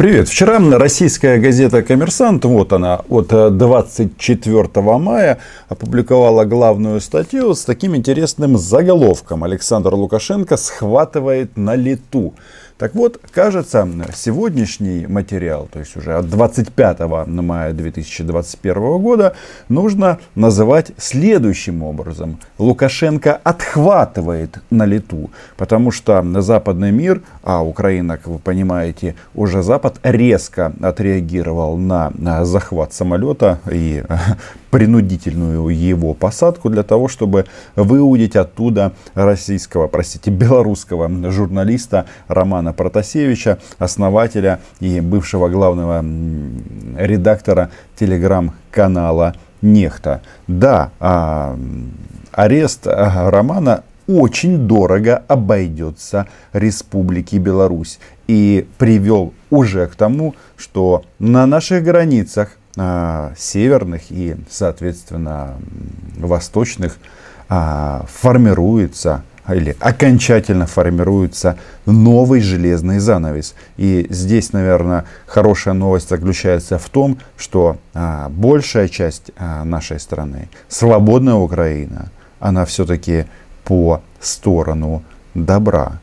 Привет. Вчера российская газета «Коммерсант», вот она, от 24 мая, опубликовала главную статью с таким интересным заголовком. Александр Лукашенко схватывает на лету. Так вот, кажется, сегодняшний материал, то есть уже от 25 мая 2021 года, нужно называть следующим образом. Лукашенко отхватывает на лету, потому что западный мир, а Украина, как вы понимаете, уже Запад резко отреагировал на захват самолета и принудительную его посадку для того, чтобы выудить оттуда российского, простите, белорусского журналиста Романа Протасевича, основателя и бывшего главного редактора телеграм-канала Нехта. Да, а, арест а, Романа очень дорого обойдется Республике Беларусь и привел уже к тому, что на наших границах а, северных и, соответственно, восточных а, формируется или окончательно формируется новый железный занавес. И здесь, наверное, хорошая новость заключается в том, что а, большая часть а, нашей страны, свободная Украина, она все-таки по сторону добра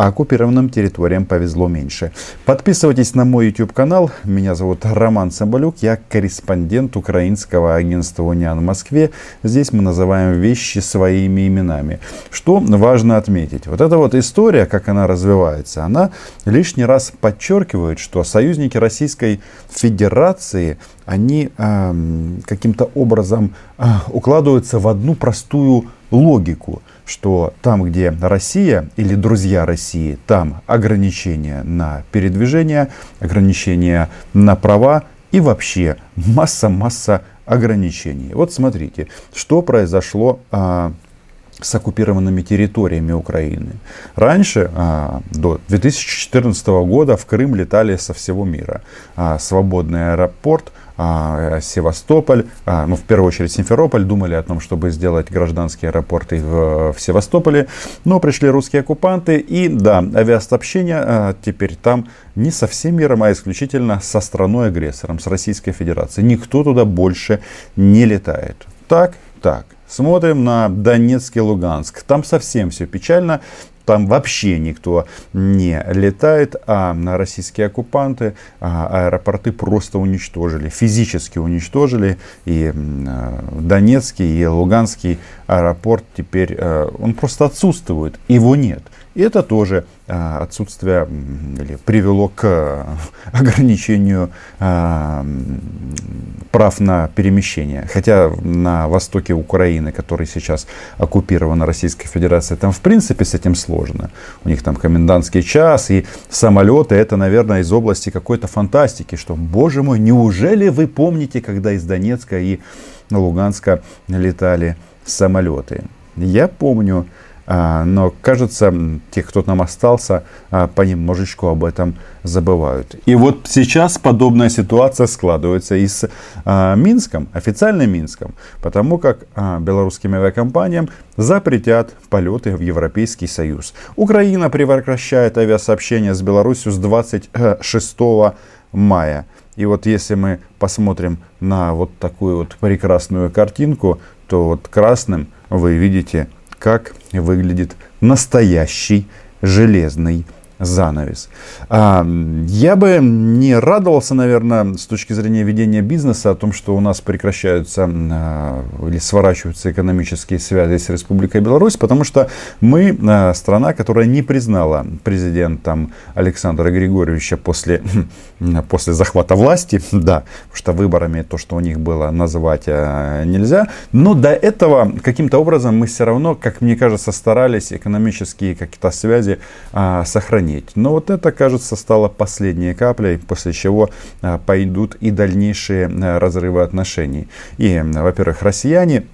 а оккупированным территориям повезло меньше. Подписывайтесь на мой YouTube канал. Меня зовут Роман Самбалюк. Я корреспондент украинского агентства Униан в Москве. Здесь мы называем вещи своими именами. Что важно отметить. Вот эта вот история, как она развивается, она лишний раз подчеркивает, что союзники Российской Федерации, они э, каким-то образом э, укладываются в одну простую логику что там, где Россия или друзья России, там ограничения на передвижение, ограничения на права и вообще масса-масса ограничений. Вот смотрите, что произошло а, с оккупированными территориями Украины. Раньше, а, до 2014 года, в Крым летали со всего мира. А, свободный аэропорт, Севастополь, ну, в первую очередь Симферополь, думали о том, чтобы сделать гражданские аэропорты в, в Севастополе, но пришли русские оккупанты, и да, авиасообщение теперь там не со всем миром, а исключительно со страной-агрессором, с Российской Федерацией. Никто туда больше не летает. Так, так. Смотрим на Донецк и Луганск. Там совсем все печально. Там вообще никто не летает, а российские оккупанты а аэропорты просто уничтожили, физически уничтожили. И Донецкий, и Луганский аэропорт теперь, э, он просто отсутствует, его нет. И это тоже а, отсутствие или привело к э, ограничению а, прав на перемещение. Хотя на востоке Украины, который сейчас оккупирован Российской Федерацией, там в принципе с этим сложно. У них там комендантский час и самолеты. Это, наверное, из области какой-то фантастики, что, боже мой, неужели вы помните, когда из Донецка и Луганска летали самолеты? Я помню. А, но, кажется, те, кто нам остался, а, понемножечку об этом забывают. И вот сейчас подобная ситуация складывается и с а, Минском, официальным Минском, потому как белорусским авиакомпаниям запретят полеты в Европейский Союз. Украина прекращает авиасообщение с Беларусью с 26 мая. И вот если мы посмотрим на вот такую вот прекрасную картинку, то вот красным вы видите как выглядит настоящий железный занавес. А, я бы не радовался, наверное, с точки зрения ведения бизнеса о том, что у нас прекращаются а, или сворачиваются экономические связи с Республикой Беларусь, потому что мы а, страна, которая не признала президентом Александра Григорьевича после, после захвата власти, да, что выборами то, что у них было, называть нельзя, но до этого каким-то образом мы все равно, как мне кажется, старались экономические какие-то связи сохранить сохранить. Но вот это, кажется, стало последней каплей, после чего а, пойдут и дальнейшие а, разрывы отношений. И, во-первых, россияне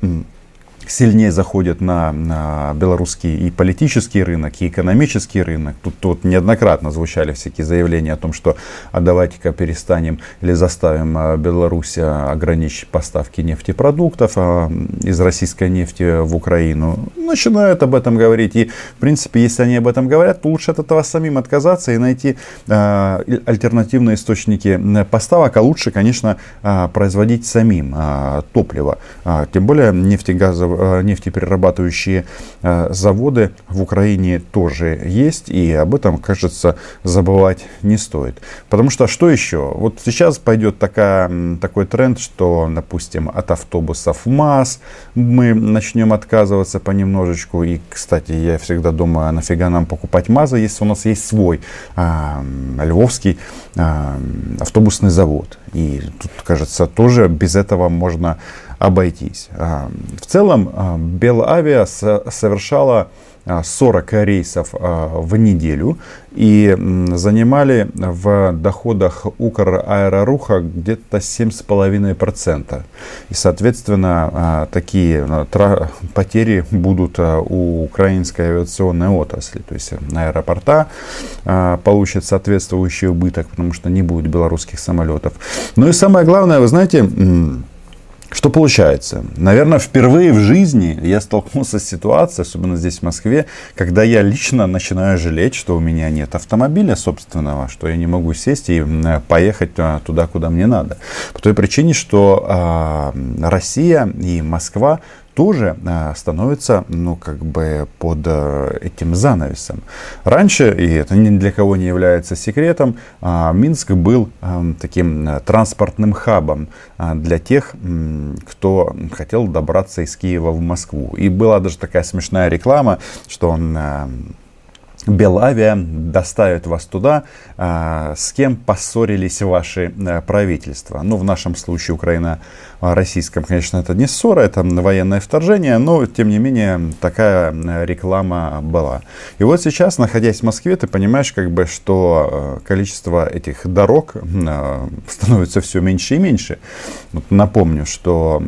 сильнее заходят на, на белорусский и политический рынок, и экономический рынок. Тут, тут неоднократно звучали всякие заявления о том, что а давайте-ка перестанем или заставим а, Беларусь а, ограничить поставки нефтепродуктов а, из российской нефти в Украину. Начинают об этом говорить. И, в принципе, если они об этом говорят, то лучше от этого самим отказаться и найти а, альтернативные источники поставок, а лучше, конечно, а, производить самим а, топливо. А, тем более нефтегазовые Э, нефтеперерабатывающие э, заводы в Украине тоже есть, и об этом, кажется, забывать не стоит. Потому что что еще? Вот сейчас пойдет такая, такой тренд, что, допустим, от автобусов МАЗ мы начнем отказываться понемножечку. И, кстати, я всегда думаю, а нафига нам покупать МАЗа, если у нас есть свой а, львовский а, автобусный завод. И тут, кажется, тоже без этого можно обойтись. А, в целом, а, Белавиа совершала 40 а, рейсов в неделю и занимали в доходах Укр Аэроруха где-то 7,5%. И, соответственно, такие потери будут у украинской авиационной отрасли. То есть аэропорта получат соответствующий убыток, потому что не будет белорусских самолетов. Ну и самое главное, вы знаете, что получается? Наверное, впервые в жизни я столкнулся с ситуацией, особенно здесь в Москве, когда я лично начинаю жалеть, что у меня нет автомобиля собственного, что я не могу сесть и поехать а, туда, куда мне надо. По той причине, что э, Россия и Москва тоже а, становится, ну, как бы под э, этим занавесом. Раньше, и это ни для кого не является секретом, а, Минск был а, таким э, транспортным хабом для тех, кто хотел добраться из Киева в Москву. И была даже такая смешная реклама, что он Белавиа доставит вас туда, с кем поссорились ваши э, правительства. Ну, в нашем случае Украина российском, конечно, это не ссора, это военное вторжение, но, тем не менее, такая э, реклама была. И вот сейчас, находясь в Москве, ты понимаешь, как бы, что э, количество этих дорог становится все меньше и меньше. Вот напомню, что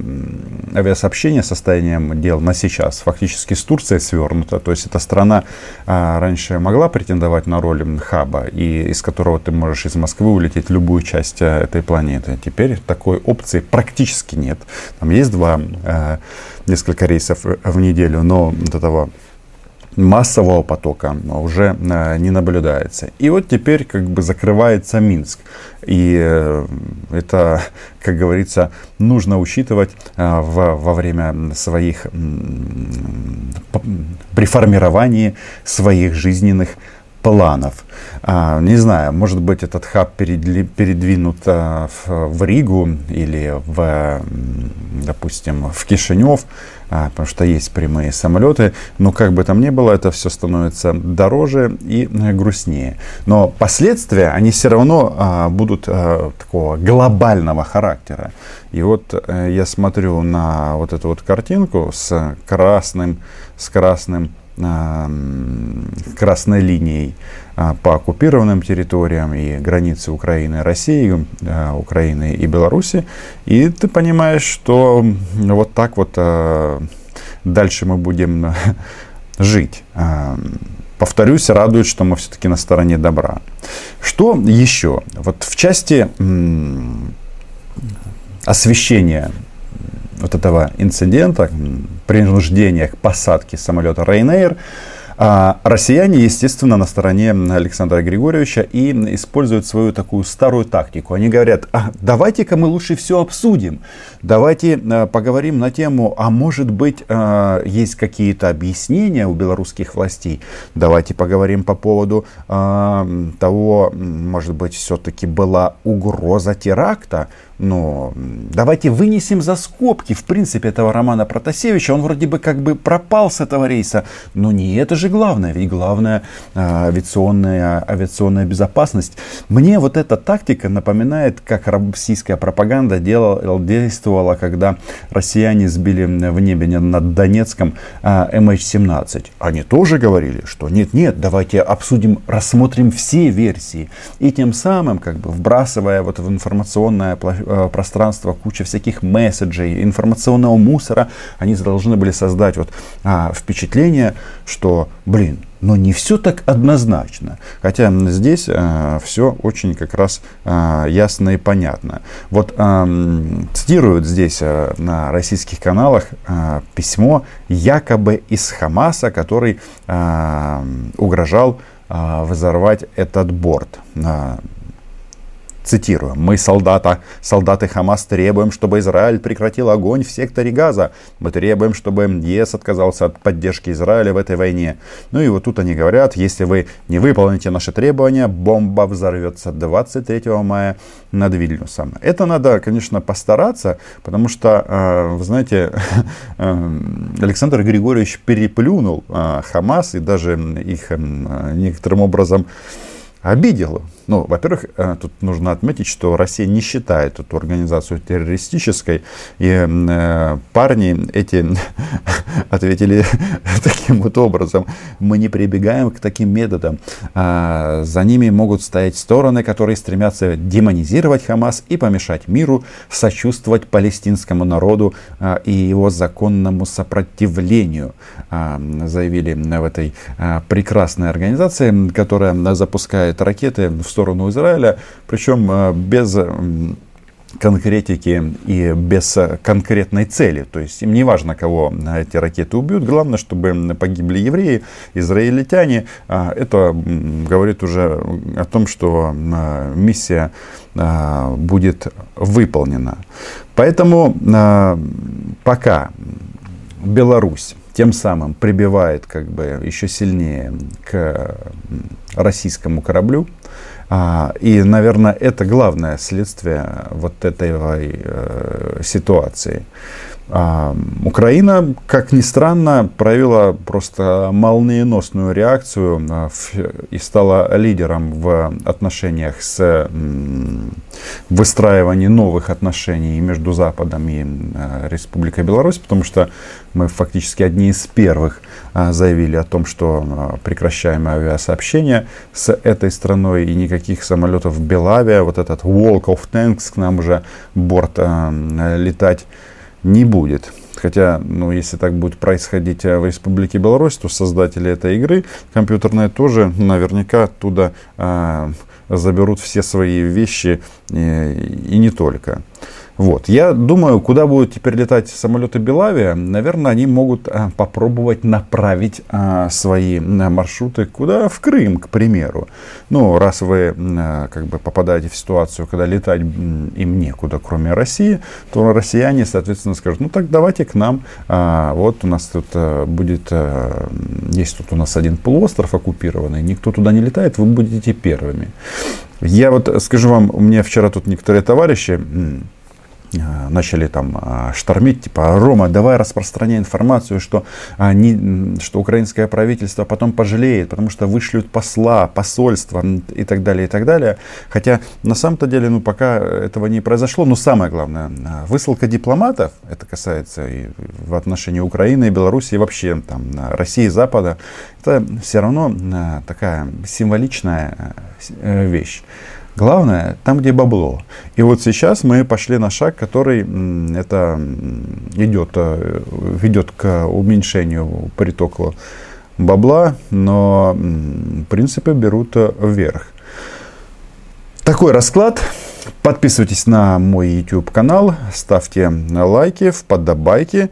авиасообщение состоянием дел на сейчас фактически с Турцией свернуто, то есть эта страна раньше могла претендовать на роль хаба, и из которого ты можешь из Москвы улететь в любую часть этой планеты. Теперь такой опции практически нет. Там есть два, э, несколько рейсов в неделю, но до того массового потока уже э, не наблюдается. И вот теперь как бы закрывается Минск. И э, это, как говорится, нужно учитывать в, во время своих, при формировании своих жизненных планов. А, не знаю, может быть этот хаб передвинут а, в Ригу или в, допустим, в Кишинев, а, потому что есть прямые самолеты. Но как бы там ни было, это все становится дороже и грустнее. Но последствия, они все равно будут такого глобального характера. И вот э, я смотрю на вот эту вот картинку с красным, с красным красной линией а, по оккупированным территориям и границы Украины, России, а, Украины и Беларуси. И ты понимаешь, что вот так вот а, дальше мы будем жить. Повторюсь, радует, что мы все-таки на стороне добра. Что еще? Вот в части освещения вот этого инцидента, принуждения к посадке самолета Ryanair, а россияне, естественно, на стороне Александра Григорьевича и используют свою такую старую тактику. Они говорят, а, давайте-ка мы лучше все обсудим. Давайте а, поговорим на тему, а может быть, а, есть какие-то объяснения у белорусских властей. Давайте поговорим по поводу а, того, может быть, все-таки была угроза теракта но давайте вынесем за скобки, в принципе, этого Романа Протасевича. Он вроде бы как бы пропал с этого рейса. Но не это же главное, и главная авиационная, авиационная безопасность. Мне вот эта тактика напоминает, как российская пропаганда делала, действовала, когда россияне сбили в небе над Донецком MH17. Они тоже говорили, что нет-нет, давайте обсудим, рассмотрим все версии. И тем самым, как бы вбрасывая вот в информационное пространство кучу всяких месседжей, информационного мусора, они должны были создать вот а, впечатление, что, блин, но не все так однозначно. Хотя здесь э, все очень как раз э, ясно и понятно. Вот э, цитируют здесь э, на российских каналах э, письмо якобы из Хамаса, который э, угрожал э, взорвать этот борт. Э, Цитирую. «Мы, солдата, солдаты Хамас, требуем, чтобы Израиль прекратил огонь в секторе Газа. Мы требуем, чтобы ЕС отказался от поддержки Израиля в этой войне». Ну и вот тут они говорят, если вы не выполните наши требования, бомба взорвется 23 мая над Вильнюсом. Это надо, конечно, постараться, потому что, э, вы знаете, э, Александр Григорьевич переплюнул э, Хамас и даже их некоторым образом обидел. Ну, во-первых, э, тут нужно отметить, что Россия не считает эту организацию террористической. И э, парни эти ответили таким вот образом. Мы не прибегаем к таким методам. А, за ними могут стоять стороны, которые стремятся демонизировать Хамас и помешать миру, сочувствовать палестинскому народу а, и его законному сопротивлению, а, заявили в этой прекрасной организации, которая запускает ракеты в сторону Израиля, причем э, без конкретики и без э, конкретной цели. То есть им не важно, кого эти ракеты убьют. Главное, чтобы погибли евреи, израильтяне. А, это говорит уже о том, что э, миссия будет выполнена. Поэтому пока Беларусь тем самым прибивает как бы еще сильнее к российскому кораблю, и, наверное, это главное следствие вот этой э, ситуации. А, Украина, как ни странно, проявила просто молниеносную реакцию а, и стала лидером в отношениях с выстраиванием новых отношений между Западом и а, Республикой Беларусь, потому что мы фактически одни из первых заявили о том, что прекращаем авиасообщение с этой страной и никаких самолетов в Белавия, вот этот Walk of Tanks к нам уже борт летать не будет. Хотя, ну, если так будет происходить э, в Республике Беларусь, то создатели этой игры компьютерные тоже наверняка оттуда э, заберут все свои вещи э, и не только. Вот. Я думаю, куда будут теперь летать самолеты Белавия, наверное, они могут а, попробовать направить а, свои маршруты куда? В Крым, к примеру. Ну, раз вы а, как бы попадаете в ситуацию, когда летать им некуда, кроме России, то россияне, соответственно, скажут, ну так давайте к нам. Вот у нас тут будет, есть тут у нас один полуостров оккупированный, никто туда не летает, вы будете первыми. Я вот скажу вам, у меня вчера тут некоторые товарищи начали там э, штормить, типа, Рома, давай распространяй информацию, что, они, что украинское правительство потом пожалеет, потому что вышлют посла, посольство и так далее, и так далее. Хотя на самом-то деле, ну, пока этого не произошло, но самое главное, э, высылка дипломатов, это касается и в отношении Украины, и Беларуси, и вообще там России, Запада, это все равно такая символичная вещь. Главное, там, где бабло. И вот сейчас мы пошли на шаг, который это идет, э, ведет к уменьшению притока бабла, но принципы берут вверх. Такой расклад. Подписывайтесь на мой YouTube канал, ставьте лайки, вподобайки.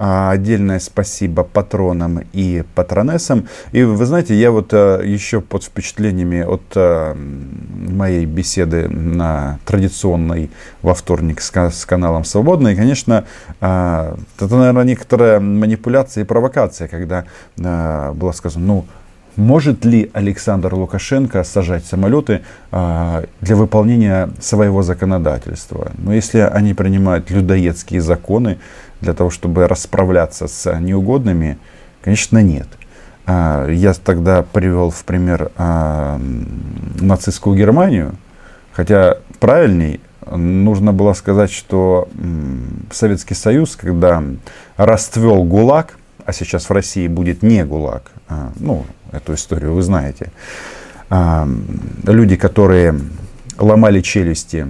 А, отдельное спасибо патронам и патронессам. И вы знаете, я вот э, еще под впечатлениями от э, моей беседы на традиционной во вторник с каналом Свободно. И, конечно, э, это, наверное, некоторая манипуляция и провокация, когда было сказано, ну, может ли Александр Лукашенко сажать самолеты для выполнения своего законодательства? Но если они принимают людоедские законы, для того, чтобы расправляться с неугодными, конечно, нет. А, я тогда привел в пример а, нацистскую Германию, хотя правильней нужно было сказать, что Советский Союз, когда расцвел ГУЛАГ, а сейчас в России будет не ГУЛАГ, а, ну, эту историю вы знаете, люди, которые ломали челюсти,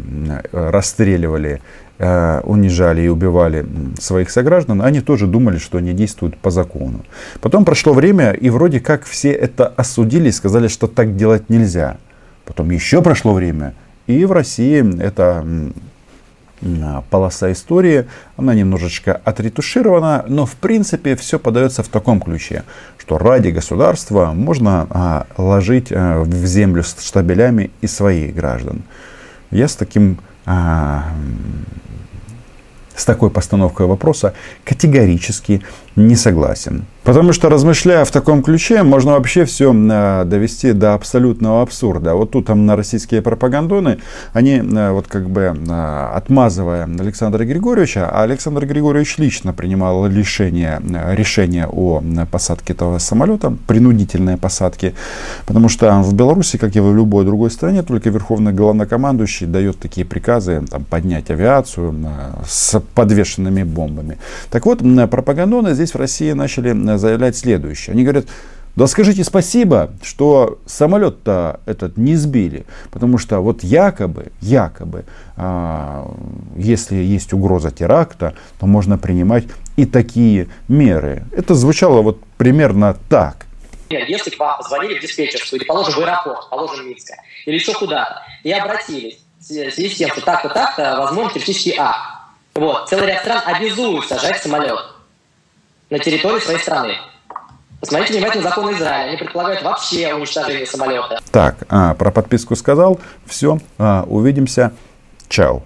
расстреливали унижали и убивали своих сограждан, они тоже думали, что они действуют по закону. Потом прошло время, и вроде как все это осудили и сказали, что так делать нельзя. Потом еще прошло время, и в России эта полоса истории, она немножечко отретуширована, но в принципе все подается в таком ключе, что ради государства можно а, ложить а, в землю штабелями и своих граждан. Я с таким а, с такой постановкой вопроса категорически не согласен. Потому что, размышляя в таком ключе, можно вообще все э, довести до абсолютного абсурда. Вот тут там на российские пропагандоны, они э, вот как бы э, отмазывая Александра Григорьевича, а Александр Григорьевич лично принимал решение, решение о посадке этого самолета, принудительной посадке, потому что в Беларуси, как и в любой другой стране, только верховный главнокомандующий дает такие приказы там, поднять авиацию с подвешенными бомбами. Так вот, пропагандоны здесь в России начали заявлять следующее. Они говорят, да скажите спасибо, что самолет-то этот не сбили, потому что вот якобы, якобы, а, если есть угроза теракта, то можно принимать и такие меры. Это звучало вот примерно так. Если к вам позвонили в диспетчерскую, или, положим, в аэропорт, положим, Минска, или еще куда-то, и обратились в связи с тем, что так-то, так-то, возможно, террористический акт. Вот, целый ряд стран обязуют сажать самолет на территории своей страны. Посмотрите внимательно законы Израиля. Они предполагают вообще уничтожение самолета. Так, а, про подписку сказал. Все, а, увидимся. Чао.